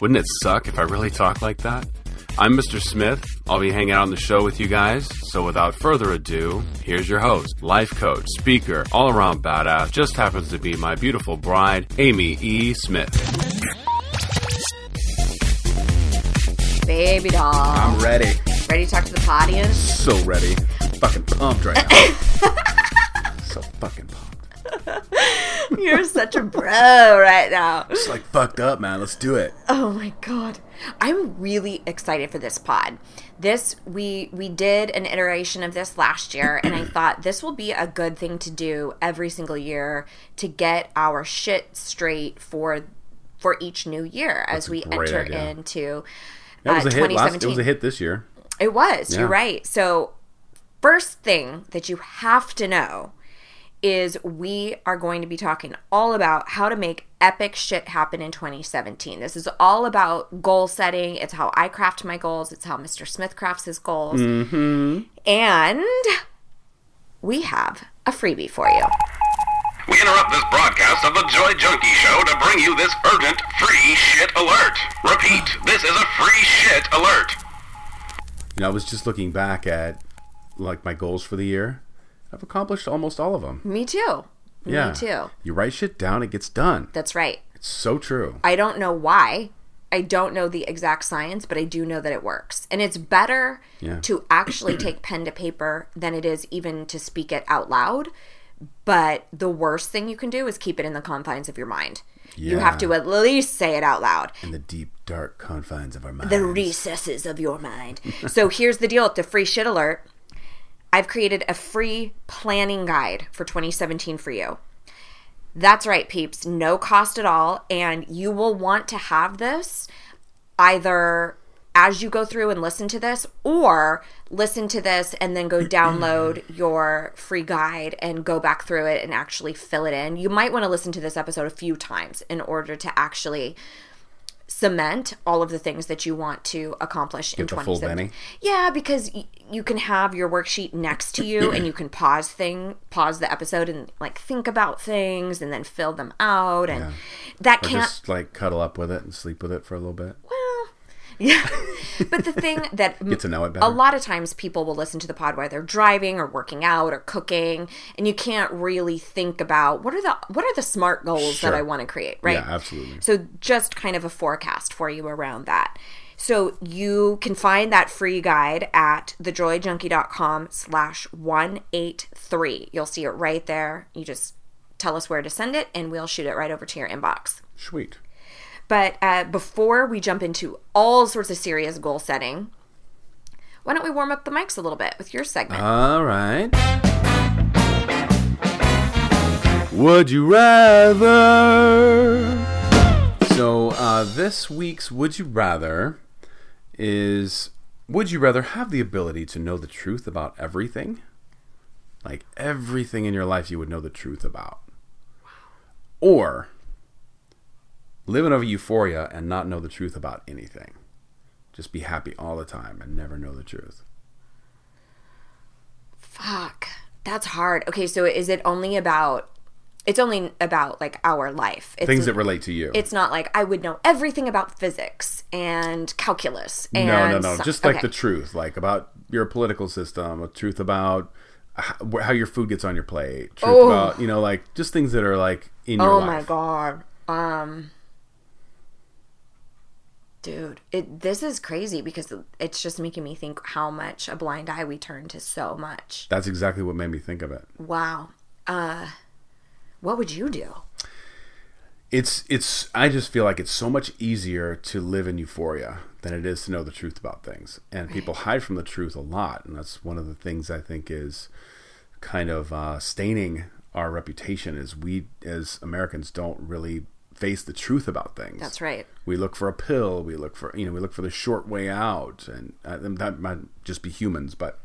Wouldn't it suck if I really talked like that? I'm Mr. Smith. I'll be hanging out on the show with you guys. So without further ado, here's your host, life coach, speaker, all around badass, just happens to be my beautiful bride, Amy E. Smith. Baby doll. I'm ready. Ready to talk to the audience? So ready. Fucking pumped right now. so fucking pumped. You're such a bro right now. It's like fucked up, man. Let's do it. Oh my god. I'm really excited for this pod. This we we did an iteration of this last year and I thought this will be a good thing to do every single year to get our shit straight for for each new year as That's a we enter idea. into That was uh, a hit. Last, it was a hit this year. It was. You're right. So, first thing that you have to know is we are going to be talking all about how to make epic shit happen in 2017. This is all about goal setting. It's how I craft my goals. It's how Mr. Smith crafts his goals. Mm-hmm. And we have a freebie for you. We interrupt this broadcast of the Joy Junkie Show to bring you this urgent free shit alert. Repeat, this is a free shit alert. You know, I was just looking back at like my goals for the year. I've accomplished almost all of them. Me too. Yeah. Me too. You write shit down, it gets done. That's right. It's so true. I don't know why. I don't know the exact science, but I do know that it works. And it's better Yeah. to actually take pen to paper than it is even to speak it out loud. But the worst thing you can do is keep it in the confines of your mind. Yeah. You have to at least say it out loud. In the deep, dark confines of our minds. The recesses of your mind. so here's the deal the free shit alert. I've created a free planning guide for 2017 for you. That's right, peeps. No cost at all. And you will want to have this either as you go through and listen to this, or listen to this and then go download your free guide and go back through it and actually fill it in. You might want to listen to this episode a few times in order to actually cement all of the things that you want to accomplish in Get full 2017. Benny? Yeah, because y- you can have your worksheet next to you and you can pause thing pause the episode and like think about things and then fill them out and Yeah. that Or can't just like cuddle up with it and sleep with it for a little bit. well yeah but the thing that Get to know it better. a lot of times people will listen to the pod while they're driving or working out or cooking and you can't really think about what are the what are the smart goals Sure. that i want to create right Yeah, absolutely. so just kind of a forecast for you around that so you can find that free guide at thejoyjunkie.com slash 183 you'll see it right there you just tell us where to send it and we'll shoot it right over to your inbox Sweet. But uh, before we jump into all sorts of serious goal setting, why don't we warm up the mics a little bit with your segment? All right. Would you rather? So, uh, this week's Would You Rather is Would you rather have the ability to know the truth about everything? Like everything in your life you would know the truth about. Or live in a euphoria and not know the truth about anything. Just be happy all the time and never know the truth. Fuck, that's hard. Okay, so is it only about? It's only about like our life. It's, Things that relate to you. It's not like I would know everything about physics and calculus. And no, no, no. Just like okay. the truth, like about your political system, a truth about how your food gets on your plate, truth Oh. about you know, like just things that are like in your Oh life. my god. Um Dude, it this is crazy because it's just making me think how much a blind eye we turn to so much. That's exactly what made me think of it. Wow. Uh what would you do? It's it's. I just feel like it's so much easier to live in euphoria than it is to know the truth about things, and people hide from the truth a lot, and that's one of the things I think is kind of uh, staining our reputation. Is we as Americans don't really face the truth about things. That's right. We look for a pill. We look for you know we look for the short way out, and uh, that might just be humans, but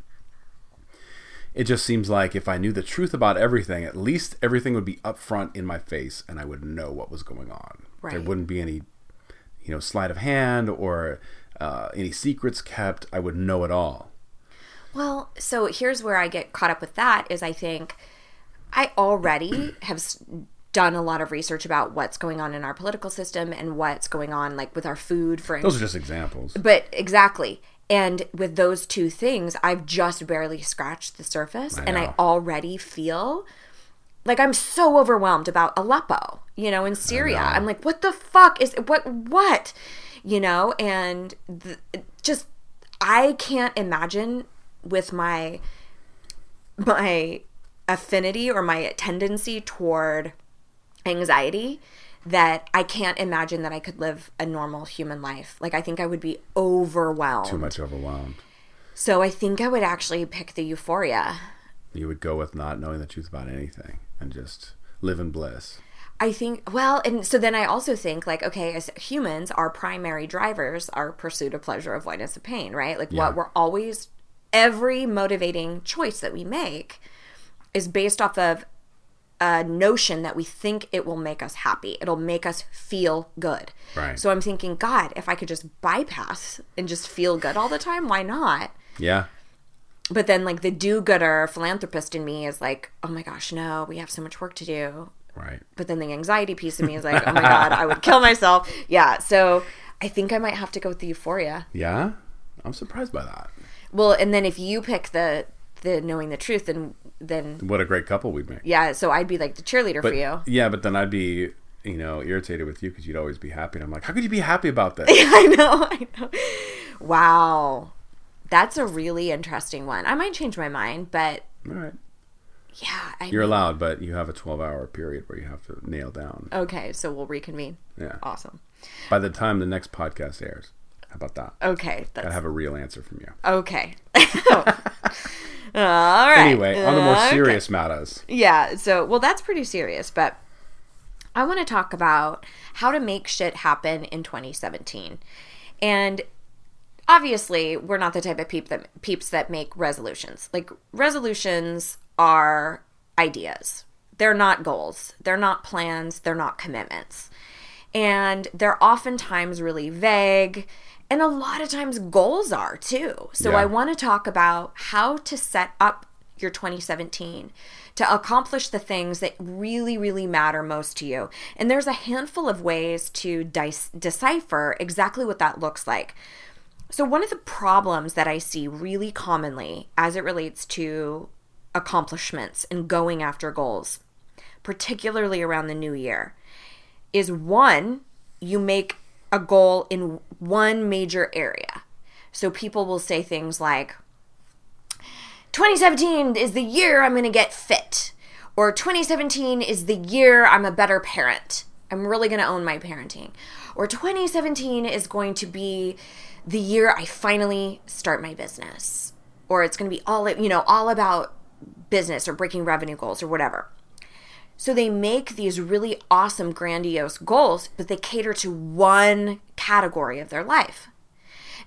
it just seems like if I knew the truth about everything, at least everything would be up front in my face, and I would know what was going on. Right. There wouldn't be any you know sleight of hand or uh, any secrets kept. I would know it all. Well, so here's where I get caught up with that is I think I already have done a lot of research about what's going on in our political system and what's going on like with our food for Those are just examples. but exactly. And with those two things, I've just barely scratched the surface and I already feel like I'm so overwhelmed about Aleppo, you know, in Syria. know. I'm like, what the fuck is what what? You know, and the, just I can't imagine with my my affinity or my tendency toward anxiety that I can't imagine that I could live a normal human life. Like I think I would be overwhelmed. Too much overwhelmed. So I think I would actually pick the euphoria. You would go with not knowing the truth about anything and just live in bliss. I think well, and so then I also think like okay, as humans, our primary drivers are pursuit of pleasure, avoidance of pain, right? Like Yeah. what we're always every motivating choice that we make is based off of a notion that we think it will make us happy. It'll make us feel good. Right. So I'm thinking, God, if I could just bypass and just feel good all the time, why not? Yeah. But then like the do-gooder philanthropist in me is like, oh my gosh, no, we have so much work to do. Right. But then the anxiety piece of me is like, oh my god, I would kill myself. Yeah. So I think I might have to go with the euphoria. Yeah. I'm surprised by that. Well, and then if you pick the the knowing the truth, then then What a great couple we'd make. yeah. So I'd be like the cheerleader But for you. yeah, but then I'd be you know irritated with you because you'd always be happy, and I'm like, how could you be happy about this? I know. I know. Wow. That's a really interesting one. I might change my mind, but All right. yeah. I You're allowed, but you have a 12 hour period where you have to nail down. okay. So we'll reconvene. Yeah. Awesome. By the time the next podcast airs. How about that? Okay. I have a real answer from you. okay. Oh. All right. Anyway, on the more Okay. serious matters. Yeah, so well that's pretty serious, but I want to talk about how to make shit happen in 2017. And obviously, we're not the type of peep that peeps that make resolutions. Like resolutions are ideas. They're not goals. They're not plans, they're not commitments. And they're oftentimes really vague, and a lot of times goals are too. So Yeah. I want to talk about how to set up your 2017 to accomplish the things that really, really matter most to you. And there's a handful of ways to dice- decipher exactly what that looks like. So, one of the problems that I see really commonly as it relates to accomplishments and going after goals, particularly around the new year, is one, you make a goal in one major area. So, people will say things like, 2017 is the year I'm going to get fit. Or 2017 is the year I'm a better parent. I'm really going to own my parenting. Or 2017 is going to be the year I finally start my business. Or it's going to be all, you know, all about business or breaking revenue goals or whatever. So they make these really awesome, grandiose goals, but they cater to one category of their life.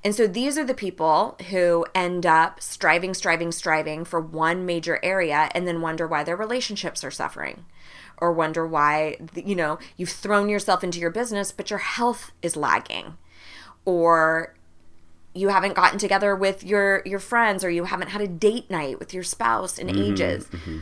And so these are the people who end up striving, striving, striving for one major area and then wonder why their relationships are suffering or wonder why, you know, you've thrown yourself into your business, but your health is lagging or you haven't gotten together with your your friends or you haven't had a date night with your spouse in mm-hmm, ages. Mm-hmm.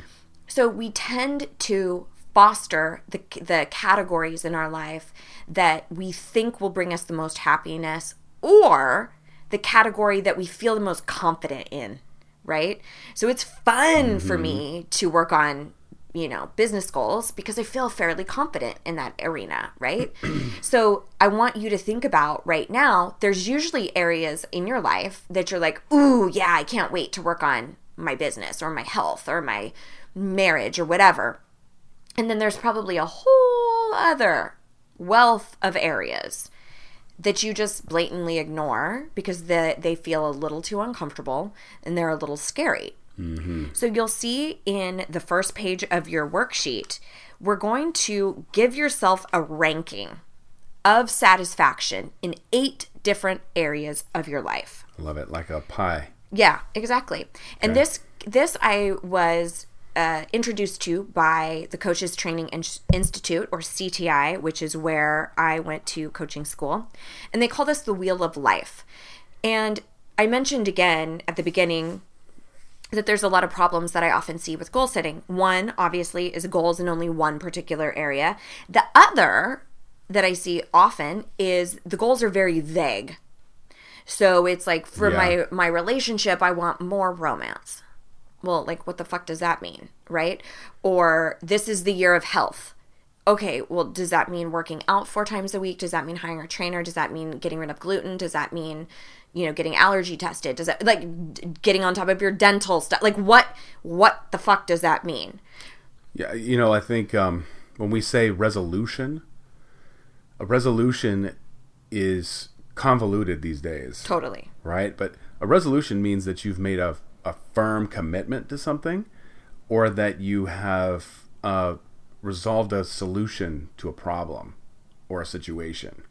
So we tend to foster the the categories in our life that we think will bring us the most happiness or the category that we feel the most confident in, right? So it's fun for mm-hmm. me to work on you know, business goals because I feel fairly confident in that arena, right? so I want you to think about right now, there's usually areas in your life that you're like, ooh, yeah, I can't wait to work on my business or my health or my marriage or whatever. And then there's probably a whole other wealth of areas that you just blatantly ignore because the, they feel a little too uncomfortable and they're a little scary. Mm-hmm. So you'll see in the first page of your worksheet, we're going to give yourself a ranking of satisfaction in eight different areas of your life. Love it. Like a pie. Yeah, exactly. And Okay. this this I was uh, introduced to by the Coaches Training In- Institute or CTI, which is where I went to coaching school, and they call this the Wheel of Life. And I mentioned again at the beginning that there's a lot of problems that I often see with goal setting. One, obviously, is goals in only one particular area. The other that I see often is the goals are very vague. So it's like for Yeah. my my relationship, I want more romance. Well, like what the fuck does that mean, right? Or this is the year of health. Okay, well, does that mean working out four times a week? Does that mean hiring a trainer? Does that mean getting rid of gluten? Does that mean, you know, getting allergy tested? Does that like getting on top of your dental stuff? Like what what the fuck does that mean? Yeah, you know, I think um, when we say resolution, a resolution is convoluted these days, Totally. right? But a resolution means that you've made a, a firm commitment to something or that you have uh, resolved a solution to a problem or a situation,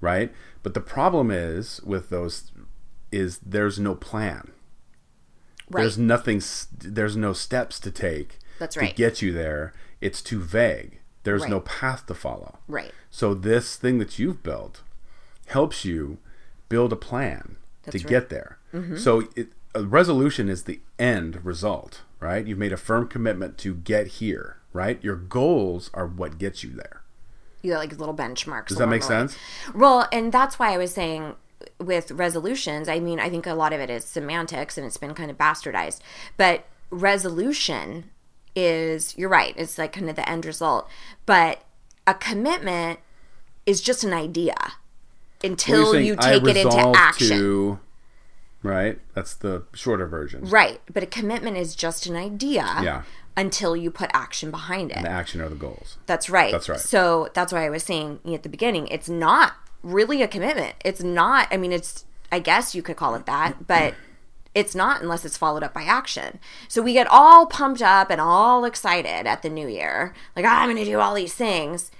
right? But the problem is with those is there's no plan. Right. There's nothing. There's no steps to take. That's to get you there. It's too vague. There's no path to follow. Right. So this thing that you've built helps you build a plan to right. get there. So it, a resolution is the end result, right? You've made a firm commitment to get here, right? Your goals are what gets you there. you got like little benchmarks. Does that make sense? Well, and that's why I was saying with resolutions, I mean, I think a lot of it is semantics and it's been kind of bastardized. But resolution is, you're right, it's like kind of the end result. But a commitment is just an idea until you "I take it into action. to," right? That's the shorter version. Right. But a commitment is just an idea Yeah. until you put action behind it. The action are the goals. That's right. That's right. So that's why I was saying at the beginning, it's not really a commitment. It's not, I mean, it's, I guess you could call it that, but it's not unless it's followed up by action. So we get all pumped up and all excited at the new year. Like, "Ah, I'm going to do all these things.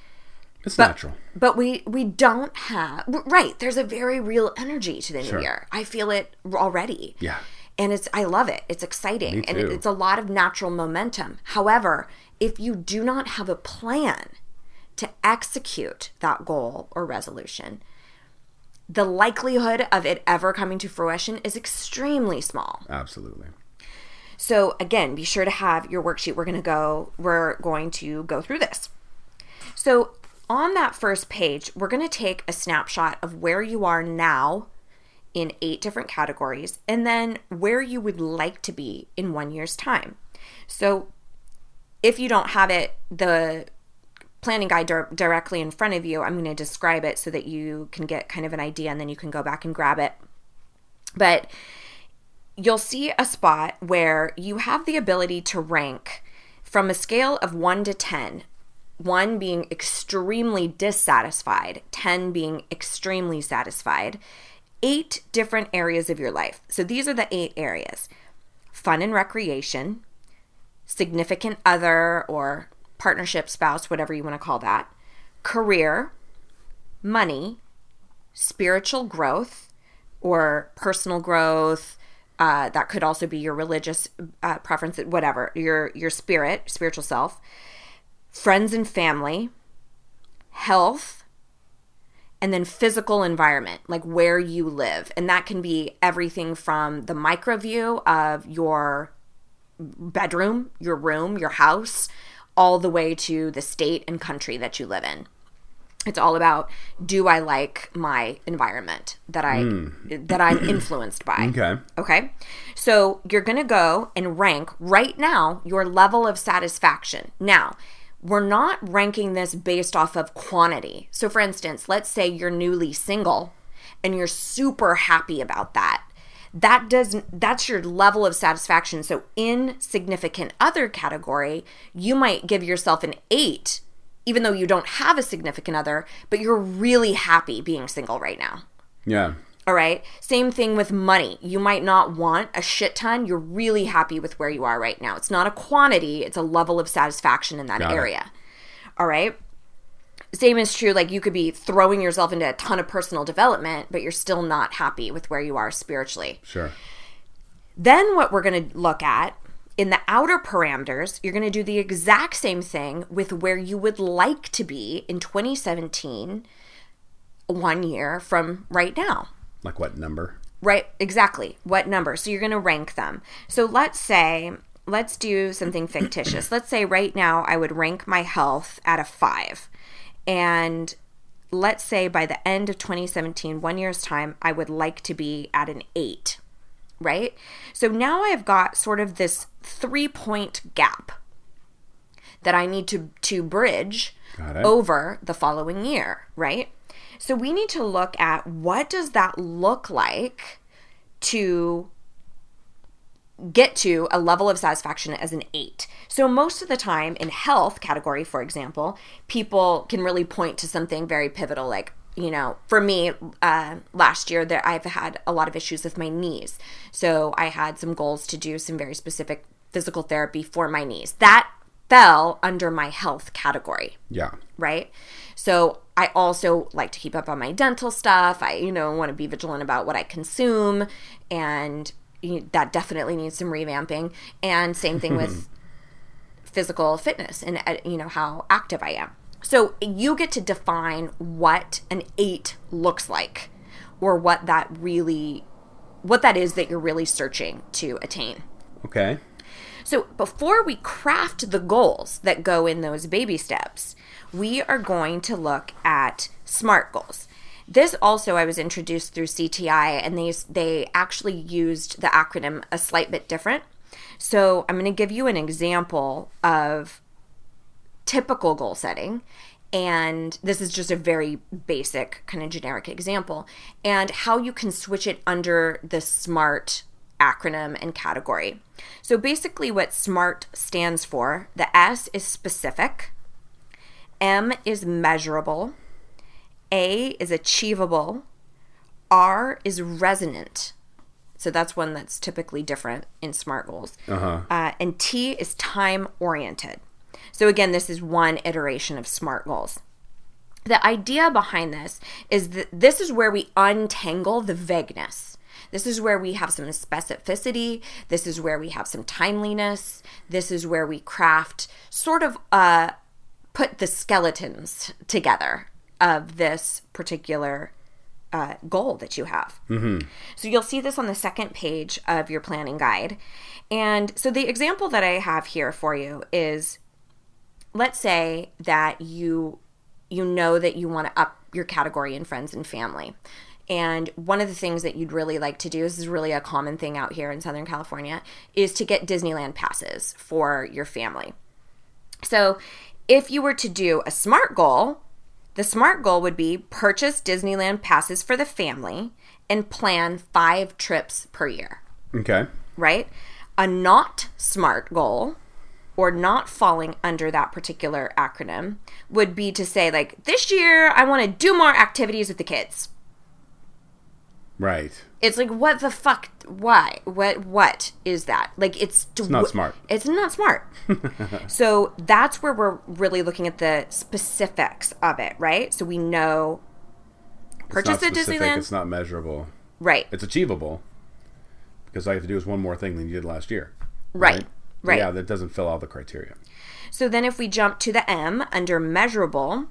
It's But, natural. but we we don't have right. There's a very real energy to the Sure. new year. I feel it already. Yeah. and it's I love it. It's exciting and it- it's a lot of natural momentum. However, if you do not have a plan to execute that goal or resolution, the likelihood of it ever coming to fruition is extremely small. Absolutely. So again, be sure to have your worksheet. We're going to go we're going to go through this. So on that first page, we're going to take a snapshot of where you are now in eight different categories and then where you would like to be in 1 year's time. So if you don't have it the planning guide dir- directly in front of you, I'm going to describe it so that you can get kind of an idea and then you can go back and grab it. But you'll see a spot where you have the ability to rank from a scale of 1 to 10 1 being extremely dissatisfied 10 being extremely satisfied. Eight different areas of your life. So these are the eight areas. Fun and recreation significant other or partnership spouse whatever you want to call that. Career money spiritual growth or personal growth. Uh, that could also be your religious uh, preference, whatever your your spirit, spiritual self, friends and family, health, and then physical environment, like where you live, and that can be everything from the micro view of your bedroom, your room, your house, all the way to the state and country that you live in. It's all about do i like my environment that i hmm. that i'm influenced by? Okay. okay. So you're gonna go and rank right now your level of satisfaction. Now we're not ranking this based off of quantity. So for instance let's say you're newly single and you're super happy about that. That doesn't that's your level of satisfaction. So in significant other category you might give yourself an 8 even though you don't have a significant other but you're really happy being single right now. Yeah. All right. Same thing with money. You might not want a shit ton. You're really happy with where you are right now. It's not a quantity, it's a level of satisfaction in that Got it. area. All right. Same is true. Like you could be throwing yourself into a ton of personal development, but you're still not happy with where you are spiritually. Sure. Then, what we're going to look at in the outer parameters, you're going to do the exact same thing with where you would like to be in 2017, one year from right now. Like what number? Right, exactly. What number? So you're going to rank them. So let's say, let's do something fictitious. Let's say right now I would rank my health at a five. And let's say by the end of 2017, one year's time, I would like to be at an eight. Right? So now I've got sort of this three point gap that I need to, to bridge over the following year, right? So we need to look at what does that look like to get to a level of satisfaction as an 8. So most of the time in health category for example, people can really point to something very pivotal like you know, for me, uh, last year that I've had a lot of issues with my knees. So I had some goals to do some very specific physical therapy for my knees. That fell under my health category Yeah. right? So I also like to keep up on my dental stuff. I, you know, want to be vigilant about what I consume, and you that definitely needs some revamping. And same thing with physical fitness and uh, you know how active I am. So you get to define what an eight looks like, or what that really, what that is that you're really searching to attain. Okay. So before we craft the goals that go in those baby steps, we are going to look at SMART goals. This also I was introduced through CTI and they they actually used the acronym a slight bit different. So I'm going to give you an example of typical goal setting and this is just a very basic kind of generic example and how you can switch it under the smart acronym and category so basically what smart stands for the s is specific m is measurable a is achievable r is resonant so that's one that's typically different in smart goals Uh-huh. uh, and T is time oriented. So, again, this is one iteration of SMART goals. The idea behind this is that this is where we untangle the vagueness. This is where we have some specificity. This is where we have some timeliness. This is where we craft sort of uh, put the skeletons together of this particular uh, goal that you have. So you'll see this on the second page of your planning guide. And so the example that I have here for you is let's say that you you know that you want to up your category in friends and family. And one of the things that you'd really like to do, this is really a common thing out here in Southern California, is to get Disneyland passes for your family. So, if you were to do a SMART goal, the SMART goal would be purchase Disneyland passes for the family and plan five trips per year, Okay. right? A not SMART goal or not falling under that particular acronym would be to say, like, this year I want to do more activities with the kids. Right. It's like what the fuck? Why? What? What is that? Like it's it's not smart. It's not smart. so that's where we're really looking at the specifics of it, right? So we know purchase it's not at Disneyland, It's not measurable. right? It's achievable because all you have to do is one more thing than you did last year. Right. But Right. Yeah, that doesn't fill all the criteria. So then if we jump to the M under measurable,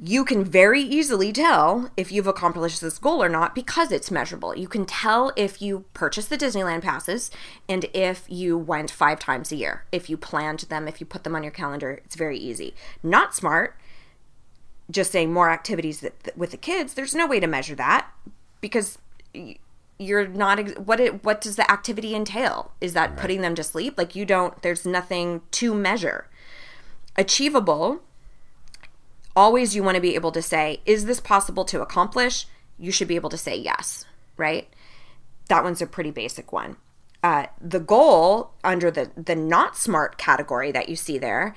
you can very easily tell if you've accomplished this goal or not because it's measurable. You can tell if you purchased the Disneyland passes and if you went five times a year. If you planned them, if you put them on your calendar, it's very easy. Not smart, just saying more activities that, that- with the kids, there's no way to measure that because y- you're not what it what does the activity entail? Is that putting them to sleep? Like you don't there's nothing to measure. Achievable always you want to be able to say is this possible to accomplish? You should be able to say yes, right? That one's a pretty basic one. Uh, the goal under the the not smart category that you see there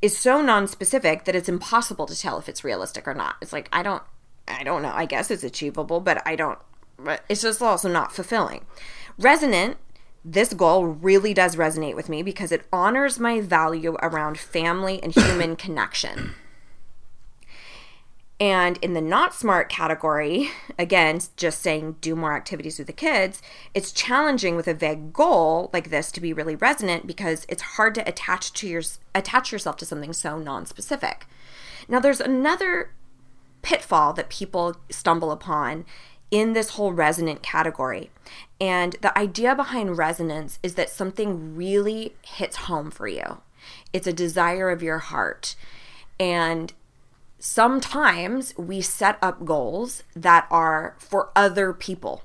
is so non-specific that it's impossible to tell if it's realistic or not. It's like I don't I don't know. I guess it's achievable, but I don't. It's just also not fulfilling. Resonant. This goal really does resonate with me because it honors my value around family and human connection. And in the not smart category, again, just saying do more activities with the kids, it's challenging with a vague goal like this to be really resonant because it's hard to attach to your attach yourself to something so non-specific. Now there's another pitfall that people stumble upon in this whole resonant category. And the idea behind resonance is that something really hits home for you. It's a desire of your heart. And sometimes we set up goals that are for other people,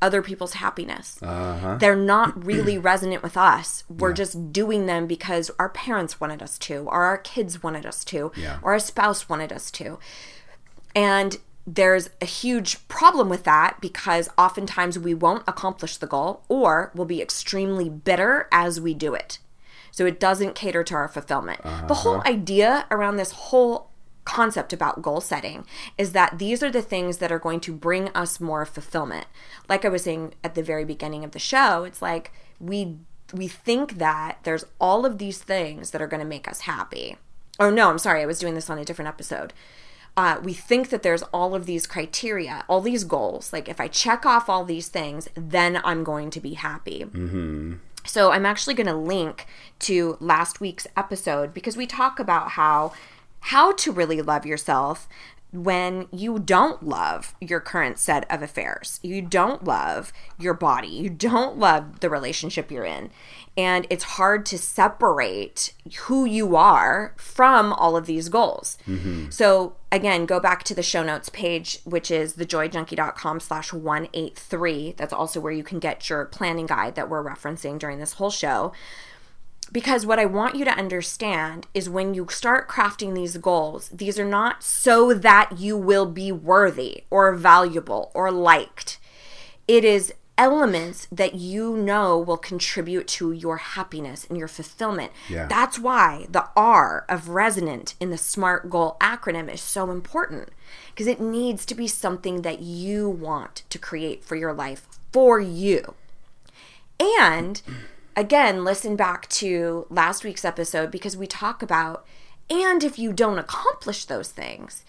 other people's happiness. Uh-huh. They're not really resonant with us. We're just doing them because our parents wanted us to, or our kids wanted us to, Yeah. or our spouse wanted us to. And there's a huge problem with that because oftentimes we won't accomplish the goal or we'll be extremely bitter as we do it. So it doesn't cater to our fulfillment. The whole idea around this whole concept about goal setting is that these are the things that are going to bring us more fulfillment. Like I was saying at the very beginning of the show, it's like we we think that there's all of these things that are going to make us happy. Oh no, I'm sorry, I was doing this on a different episode. Uh, we think that there's all of these criteria, all these goals. Like if I check off all these things, then I'm going to be happy. So I'm actually going to link to last week's episode because we talk about how how to really love yourself when you don't love your current set of affairs. You don't love your body. You don't love the relationship you're in. And it's hard to separate who you are from all of these goals. Mm-hmm. So again, go back to the show notes page, which is thejoyjunkie.com slash 183. That's also where you can get your planning guide that we're referencing during this whole show. Because what I want you to understand is when you start crafting these goals, these are not so that you will be worthy or valuable or liked. It is elements that you know will contribute to your happiness and your fulfillment. Yeah. That's why the R of resonant in the SMART goal acronym is so important because it needs to be something that you want to create for your life for you. And again, listen back to last week's episode because we talk about, and if you don't accomplish those things,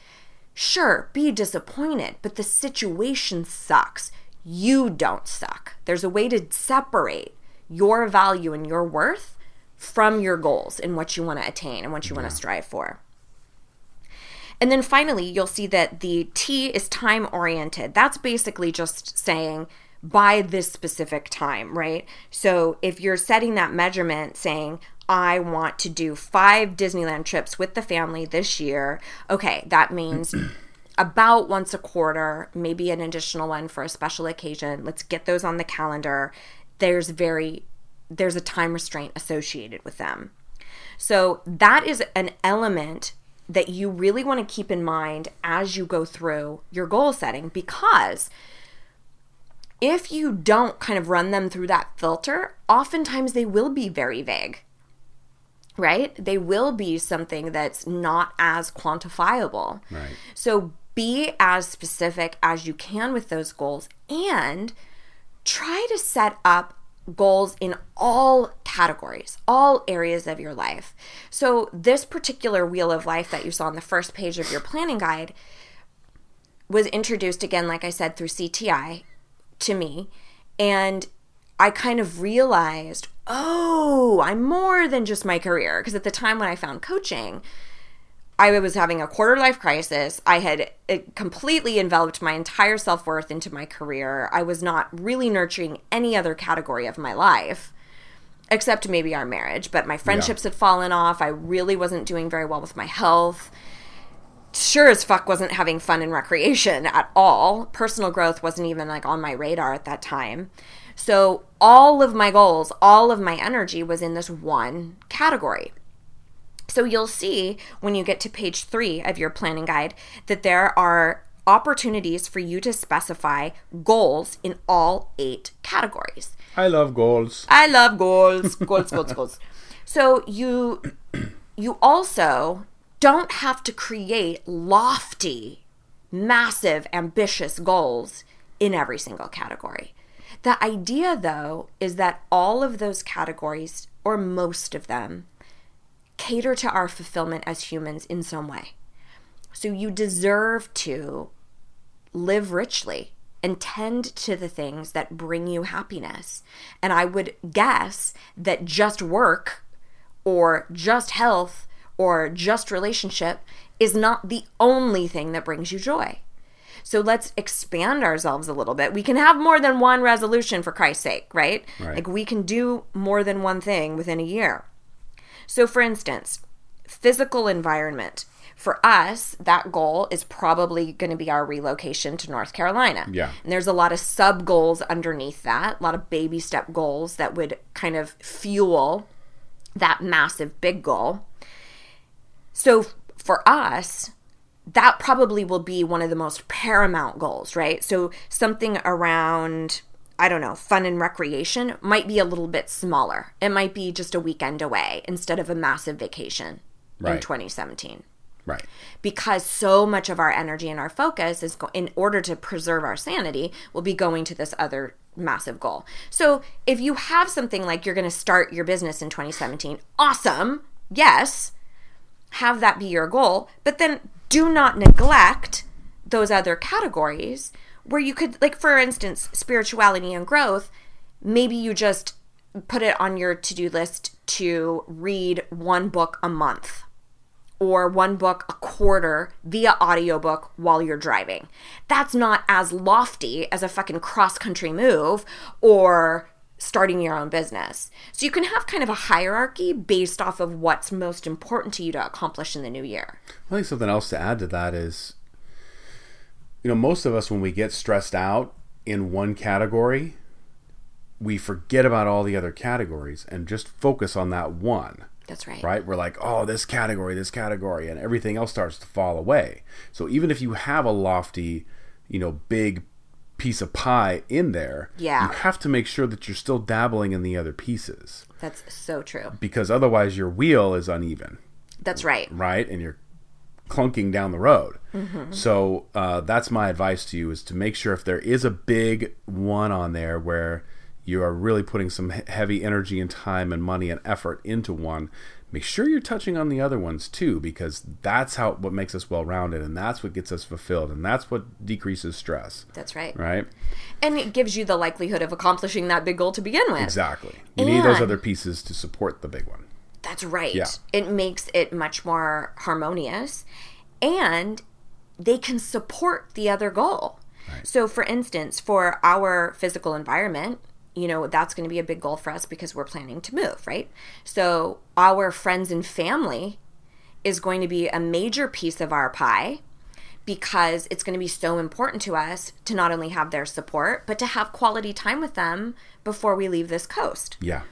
sure, be disappointed, but the situation sucks. You don't suck. There's a way to separate your value and your worth from your goals and what you want to attain and what you want to strive for. And then finally, you'll see that the T is time oriented. That's basically just saying by this specific time, right? So if you're setting that measurement saying, I want to do five Disneyland trips with the family this year, okay, that means about once a quarter, maybe an additional one for a special occasion. Let's get those on the calendar. There's very there's a time restraint associated with them. So that is an element that you really want to keep in mind as you go through your goal setting because if you don't kind of run them through that filter, oftentimes they will be very vague. Right? They will be something that's not as quantifiable. Right. So be as specific as you can with those goals and try to set up goals in all categories, all areas of your life. So, this particular wheel of life that you saw on the first page of your planning guide was introduced again, like I said, through CTI to me. And I kind of realized, oh, I'm more than just my career. Because at the time when I found coaching, I was having a quarter life crisis. I had eh, completely enveloped my entire self worth into my career. I was not really nurturing any other category of my life, except maybe our marriage. But my friendships had fallen off. I really wasn't doing very well with my health. Sure as fuck wasn't having fun and recreation at all. Personal growth wasn't even like on my radar at that time. So all of my goals, all of my energy was in this one category. So you'll see when you get to page three of your planning guide that there are opportunities for you to specify goals in all eight categories. I love goals. I love goals, goals, goals, goals. So you you also don't have to create lofty massive, ambitious goals in every single category. The idea, though, is that all of those categories, or most of them, cater to our fulfillment as humans in some way. So you deserve to live richly and tend to the things that bring you happiness. And I would guess that just work or just health or just relationship is not the only thing that brings you joy. So let's expand ourselves a little bit. We can have more than one resolution for Christ's sake, right? Right. Like we can do more than one thing within a year. So, for instance, physical environment. For us, that goal is probably going to be our relocation to North Carolina. Yeah. And there's a lot of sub goals underneath that, a lot of baby step goals that would kind of fuel that massive big goal. So for us, that probably will be one of the most paramount goals, right? So something around, I don't know, fun and recreation might be a little bit smaller. It might be just a weekend away instead of a massive vacation in 2017 Right. because so much of our energy and our focus is go- in order to preserve our sanity will be going to this other massive goal. So if you have something like you're going to start your business in 2017, awesome. Yes. Have that be your goal, but then do not neglect those other categories where you could like for instance, spirituality and growth, maybe you just put it on your to-do list to read one book a month or one book a quarter via audiobook while you're driving. That's not as lofty as a fucking cross country move or starting your own business. So you can have kind of a hierarchy based off of what's most important to you to accomplish in the new year. I think something else to add to that is, you know, most of us when we get stressed out in one category, we forget about all the other categories and just focus on that one. That's right. Right? We're like, oh, this category, this category, and everything else starts to fall away. So even if you have a lofty, you know, big piece of pie in there, Yeah. you have to make sure that you're still dabbling in the other pieces That's so true. because otherwise your wheel is uneven That's right. right? And you're clunking down the road. So uh, that's my advice to you: is to make sure if there is a big one on there where you are really putting some heavy energy and time and money and effort into one. Make sure you're touching on the other ones too, because that's how what makes us well-rounded, and that's what gets us fulfilled, and that's what decreases stress, That's right. right? And it gives you the likelihood of accomplishing that big goal to begin with. Exactly. You need those other pieces to support the big one. That's right. Yeah. It makes it much more harmonious and they can support the other goal. So, for instance, for our physical environment, you know, that's going to be a big goal for us because we're planning to move, right? So, our friends and family is going to be a major piece of our pie because it's going to be so important to us to not only have their support, but to have quality time with them before we leave this coast Yeah.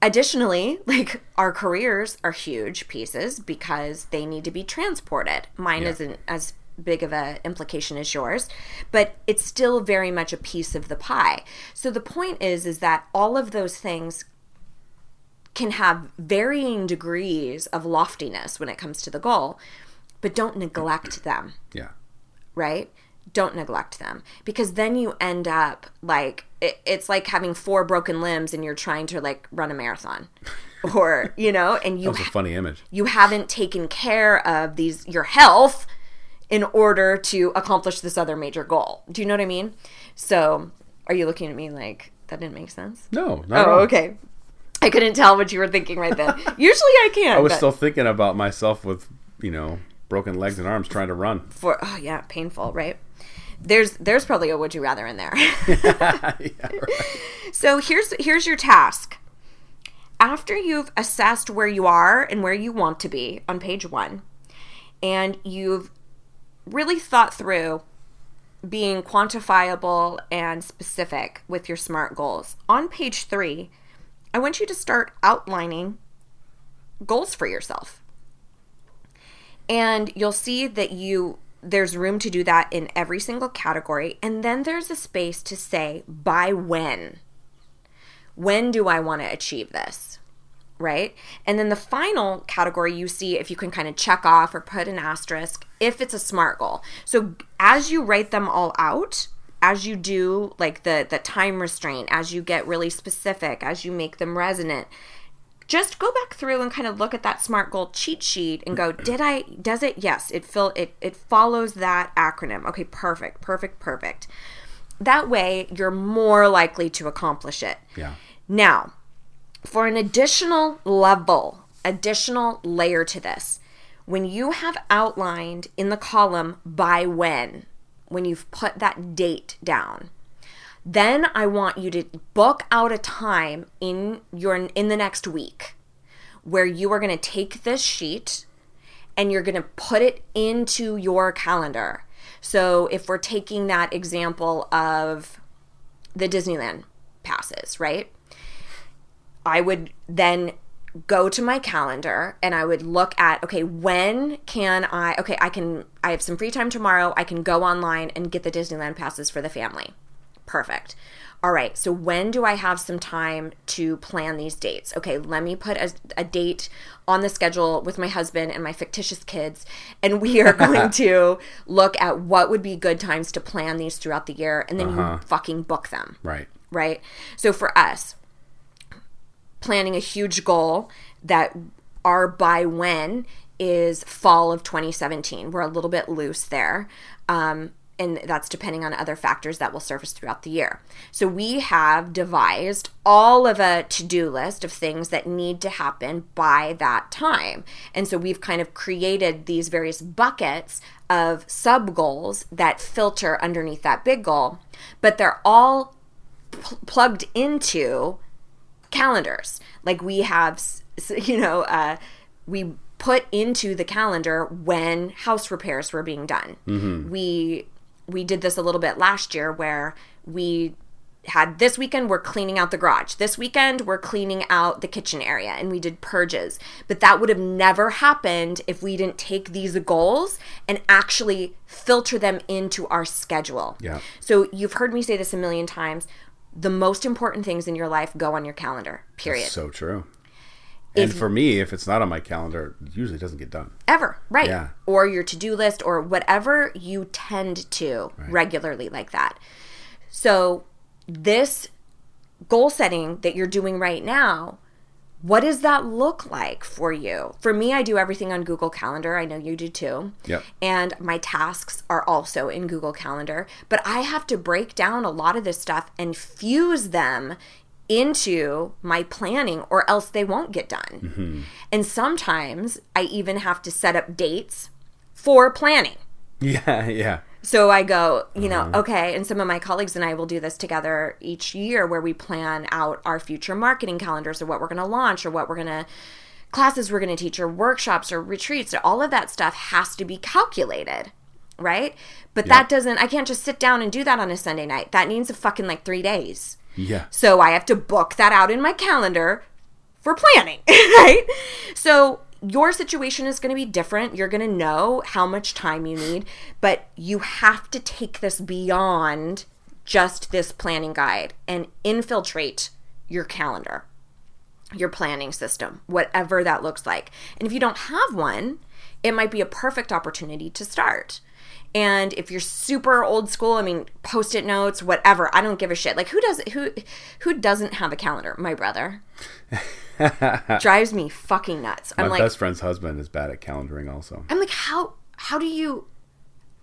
additionally like our careers are huge pieces because they need to be transported mine Yeah. isn't as big of a implication as yours but it's still very much a piece of the pie so the point is is that all of those things can have varying degrees of loftiness when it comes to the goal but don't neglect them Yeah. right? Don't neglect them because then you end up like it, it's like having four broken limbs and you're trying to like run a marathon, or you know, and you That was a funny image. you haven't taken care of these your health in order to accomplish this other major goal. Do you know what I mean? So, are you looking at me like that didn't make sense? No, Oh, okay. I couldn't tell what you were thinking right then. Usually I can. I was but still thinking about myself with, you know, broken legs and arms trying to run. for oh yeah, painful, right? There's there's probably a would you rather in there. yeah, right. So here's here's your task. After you've assessed where you are and where you want to be on page 1 and you've really thought through being quantifiable and specific with your SMART goals. On page 3, I want you to start outlining goals for yourself. And you'll see that you there's room to do that in every single category and then there's a space to say by when. When do I want to achieve this? Right? And then the final category you see if you can kind of check off or put an asterisk if it's a smart goal. So as you write them all out, as you do like the the time restraint, as you get really specific, as you make them resonant, just go back through and kind of look at that smart goal cheat sheet and go, did I does it? Yes, it fill it it follows that acronym. Okay, perfect, perfect, perfect. That way you're more likely to accomplish it. Yeah. Now, for an additional level, additional layer to this, when you have outlined in the column by when, when you've put that date down, then I want you to book out a time in your in the next week where you are going to take this sheet and you're going to put it into your calendar. So if we're taking that example of the Disneyland passes, right? I would then go to my calendar and I would look at okay, when can I okay, I can I have some free time tomorrow. I can go online and get the Disneyland passes for the family. Perfect. All right, so when do I have some time to plan these dates? Okay, let me put a, a date on the schedule with my husband and my fictitious kids, and we are going to look at what would be good times to plan these throughout the year, and then you fucking book them Right. right? So for us, planning a huge goal that our by when is fall of 2017. We're a little bit loose there. Um, and that's depending on other factors that will surface throughout the year. So we have devised all of a to-do list of things that need to happen by that time. And so we've kind of created these various buckets of sub goals that filter underneath that big goal, but they're all pl- plugged into calendars. Like we have, you know, uh, we put into the calendar when house repairs were being done. We we did this a little bit last year where we had this weekend we're cleaning out the garage. This weekend we're cleaning out the kitchen area and we did purges. But that would have never happened if we didn't take these goals and actually filter them into our schedule. Yeah. So you've heard me say this a million times. The most important things in your life go on your calendar. Period. So true. And for me, if it's not on my calendar, it usually doesn't get done. Ever. Right. Yeah. Or your to-do list or whatever you tend to regularly like that. So this goal setting that you're doing right now, what does that look like for you? For me, I do everything on Google Calendar. I know you do too. Yep. And my tasks are also in Google Calendar, but I have to break down a lot of this stuff and fuse them into my planning or else they won't get done. Mm-hmm. And sometimes I even have to set up dates for planning. Yeah, yeah. So I go, you know, mm-hmm. okay, and some of my colleagues and I will do this together each year where we plan out our future marketing calendars or what we're going to launch or what we're going to classes we're going to teach or workshops or retreats. All of that stuff has to be calculated, right? But that doesn't I can't just sit down and do that on a Sunday night. That needs a fucking like 3 days. Yeah. So I have to book that out in my calendar for planning, right? So your situation is going to be different. You're going to know how much time you need, but you have to take this beyond just this planning guide and infiltrate your calendar, your planning system, whatever that looks like. And if you don't have one, it might be a perfect opportunity to start. And if you're super old school, I mean, post-it notes, whatever, I don't give a shit. Like who does who who doesn't have a calendar? My brother. Drives me fucking nuts. My I'm like best friend's husband is bad at calendaring also. I'm like how how do you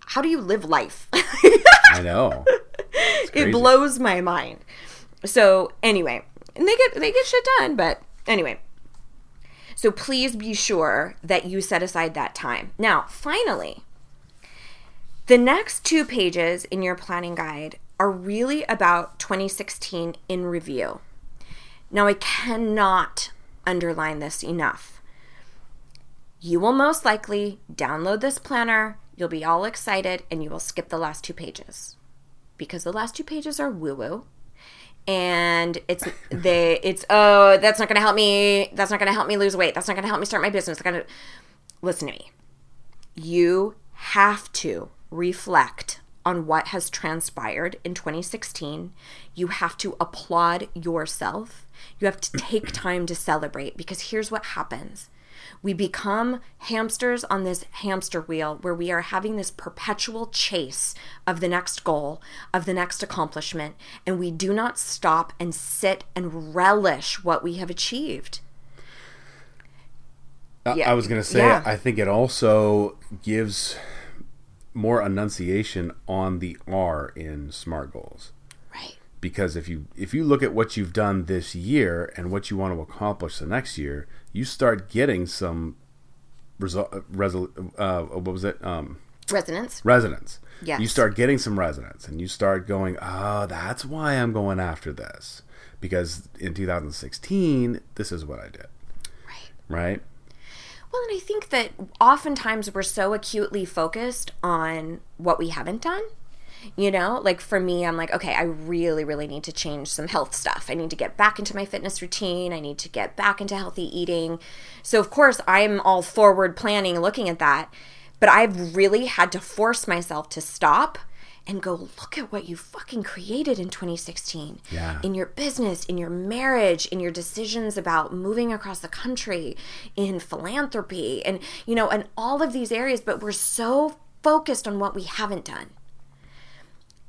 how do you live life? I know. It blows my mind. So anyway, and they get they get shit done, but anyway. So please be sure that you set aside that time. Now, finally, the next two pages in your planning guide are really about 2016 in review. Now, I cannot underline this enough. You will most likely download this planner, you'll be all excited, and you will skip the last two pages because the last two pages are woo woo. And it's they it's oh that's not gonna help me that's not gonna help me lose weight that's not gonna help me start my business it's gonna listen to me you have to reflect on what has transpired in 2016. You have to applaud yourself. You have to take time to celebrate because here's what happens. We become hamsters on this hamster wheel where we are having this perpetual chase of the next goal, of the next accomplishment, and we do not stop and sit and relish what we have achieved. I- Yeah. I was going to say, Yeah. I think it also gives more enunciation on the R in SMART goals. Right. Because if you if you look at what you've done this year and what you want to accomplish the next year, you start getting some result. Resol- uh, what was it? Um, Resonance. resonance. Yes. You start getting some resonance and you start going, oh, that's why I'm going after this. Because in 2016, this is what I did. Right. Right? Well, and I think that oftentimes we're so acutely focused on what we haven't done. You know, like for me, I'm like, okay, I really, really need to change some health stuff. I need to get back into my fitness routine. I need to get back into healthy eating. So, of course, I'm all forward planning, looking at that. But I've really had to force myself to stop and go, look at what you fucking created in 2016 Yeah. in your business, in your marriage, in your decisions about moving across the country, in philanthropy, and you know, and all of these areas, but we're so focused on what we haven't done.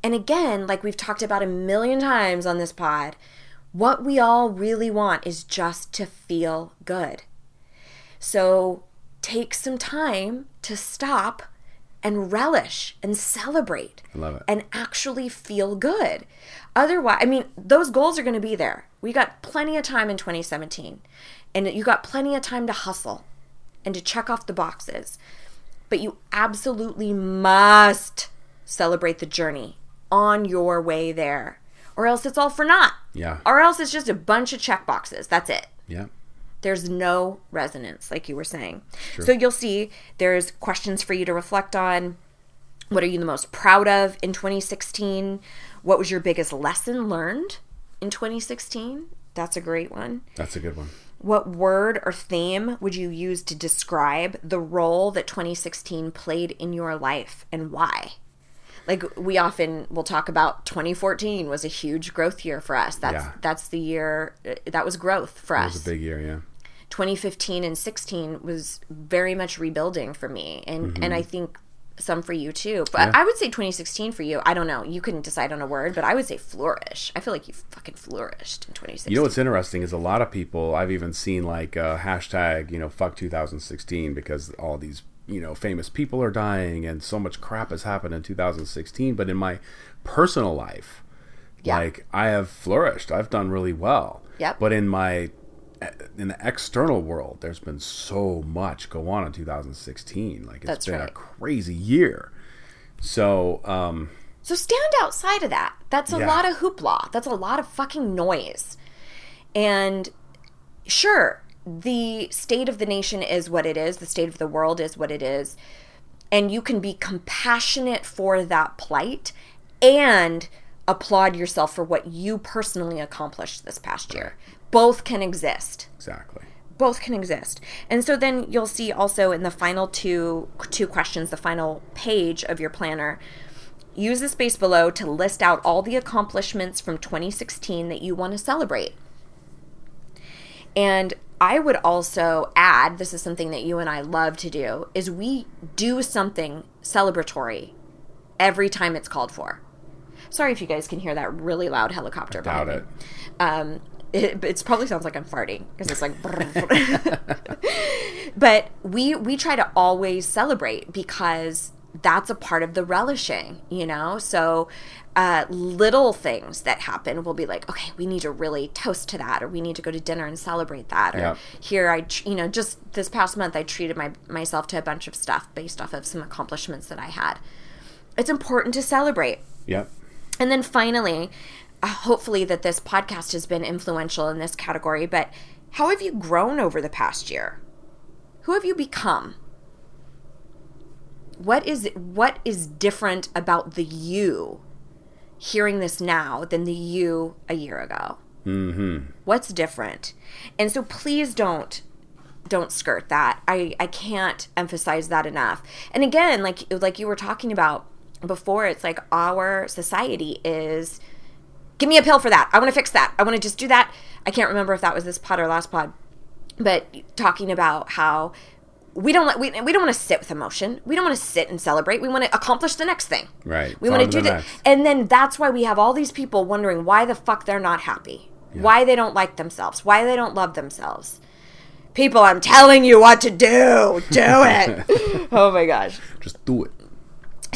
And again, like we've talked about a million times on this pod, what we all really want is just to feel good. So take some time to stop and relish and celebrate I love it. and actually feel good. Otherwise, I mean, those goals are going to be there. We got plenty of time in 2017, and you got plenty of time to hustle and to check off the boxes. But you absolutely must celebrate the journey on your way there, or else it's all for naught. Yeah. Or else it's just a bunch of check boxes. That's it Yeah. There's no resonance like you were saying. So you'll see there's questions for you to reflect on. What are you the most proud of in 2016 what was your biggest lesson learned in 2016 that's a great one. That's a good one. what word or theme would you use to describe the role that 2016 played in your life and why? Like we often will talk about 2014 was a huge growth year for us. That's Yeah. that's the year uh, that was growth for It us. It was a big year, yeah. 2015 and 16 was very much rebuilding for me and and I think some for you too. But Mm-hmm. Yeah. I would say 2016 for you. I don't know. You couldn't decide on a word, but I would say flourish. I feel like you fucking flourished in 2016. You know what's interesting is a lot of people I've even seen like uh, hashtag you know fuck 2016 because all these you know famous people are dying and so much crap has happened in 2016. But in my personal life, Yeah. like I have flourished. I've done really well. Yep. But in my in the external world, there's been so much go on in 2016. Like it's That's been a crazy year. So um, So stand outside of that. That's a Yeah. lot of hoopla. That's a lot of fucking noise. And sure, the state of the nation is what it is, the state of the world is what it is. And you can be compassionate for that plight and applaud yourself for what you personally accomplished this past year. Both can exist. Exactly. both can exist. And so then you'll see also in the final two two questions the final page of your planner use the space below to list out all the accomplishments from 2016 that you want to celebrate. And i would also add this is something that you and i love to do is we do something celebratory every time it's called for. Sorry if you guys can hear that really loud helicopter Doubt me. it. um, it, it probably sounds like I'm farting because it's like. but we we try to always celebrate because that's a part of the relishing, you know. So uh, little things that happen will be like, okay, we need to really toast to that, or we need to go to dinner and celebrate that, or Yep. here I, tr- you know, just this past month I treated my myself to a bunch of stuff based off of some accomplishments that I had. It's important to celebrate. Yep. And then finally, hopefully that this podcast has been influential in this category, but how have you grown over the past year? Who have you become? What is what is different about the you hearing this now than the you a year ago? Mm-hmm. What's different? And so please don't don't skirt that. I I can't emphasize that enough. And again, like like you were talking about before, it's like our society is give me a pill for that. I want to fix that. I want to just do that. I can't remember if that was this pod or last pod. but talking about how we don't let- we, we don't want to sit with emotion. We don't want to sit and celebrate. We want to accomplish the next thing. Right. We want to do that. And then that's why we have all these people wondering why the fuck they're not happy. Why they don't like themselves. Why they don't love themselves. People, I'm telling you what to do. Do it. oh my gosh. Just do it.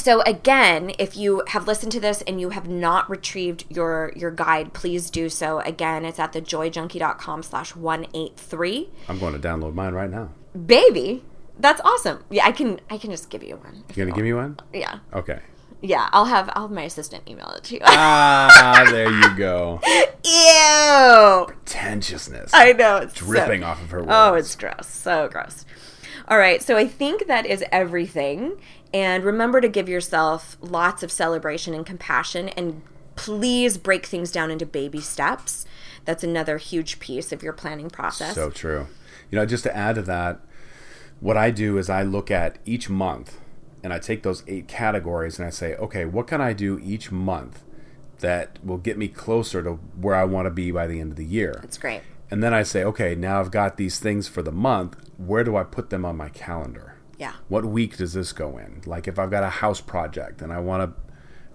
So again, if you have listened to this and you have not retrieved your your guide, please do so. Again, it's at thejoyjunkie.com slash 183. I'm going to download mine right now. Baby, that's awesome. Yeah, I can I can just give you one. You gonna give me one? Yeah. Okay. Yeah, I'll have I'll have my assistant email it to you. Ah, there you go. Ew. Pretentiousness. I know. It's dripping so, off of her words. Oh, it's gross. So gross. All right, so I think that is everything. And remember to give yourself lots of celebration and compassion and please break things down into baby steps. That's another huge piece of your planning process. So true. You know, just to add to that, what I do is I look at each month and I take those eight categories and I say, okay, what can I do each month that will get me closer to where I want to be by the end of the year? That's great. And then I say, okay, now I've got these things for the month. Where do I put them on my calendar? Yeah. What week does this go in? Like if I've got a house project and I want to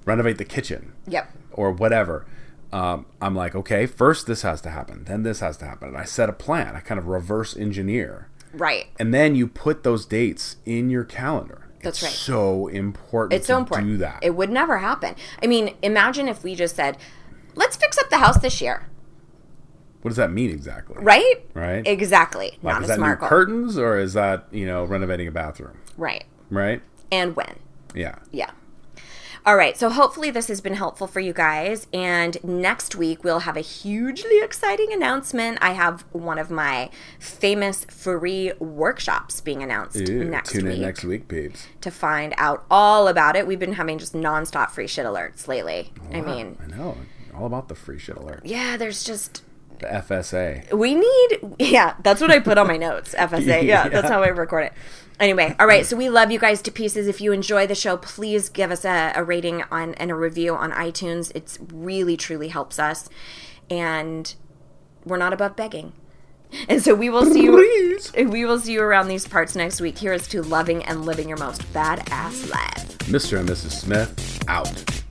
renovate the kitchen Yep. or whatever, um, I'm like, okay, first this has to happen, then this has to happen. And I set a plan. I kind of reverse engineer. Right. And then you put those dates in your calendar. That's it's right. So important. It's so important. Do that. It would never happen. I mean, imagine if we just said, let's fix up the house this year. What does that mean exactly? Right? Right. Exactly. Like, Not is a that new goal. curtains or is that you know renovating a bathroom? Right. Right. And when. Yeah. Yeah. All right, so hopefully this has been helpful for you guys. And next week we'll have a hugely exciting announcement. I have one of my famous free workshops being announced Ew, next tune week Tune in next week, peeps. to find out all about it. We've been having just nonstop free shit alerts lately. I mean, I know all about the free shit alert. yeah, there's just The FSA. we need yeah that's what i put on my notes fsa yeah, that's how i record it anyway all right so we love you guys to pieces if you enjoy the show please give us a, a rating on and a review on itunes it's really truly helps us and we're not above begging and so we will see you we will see you around these parts next week here is to loving and living your most badass life Mr. and Mrs. Smith out.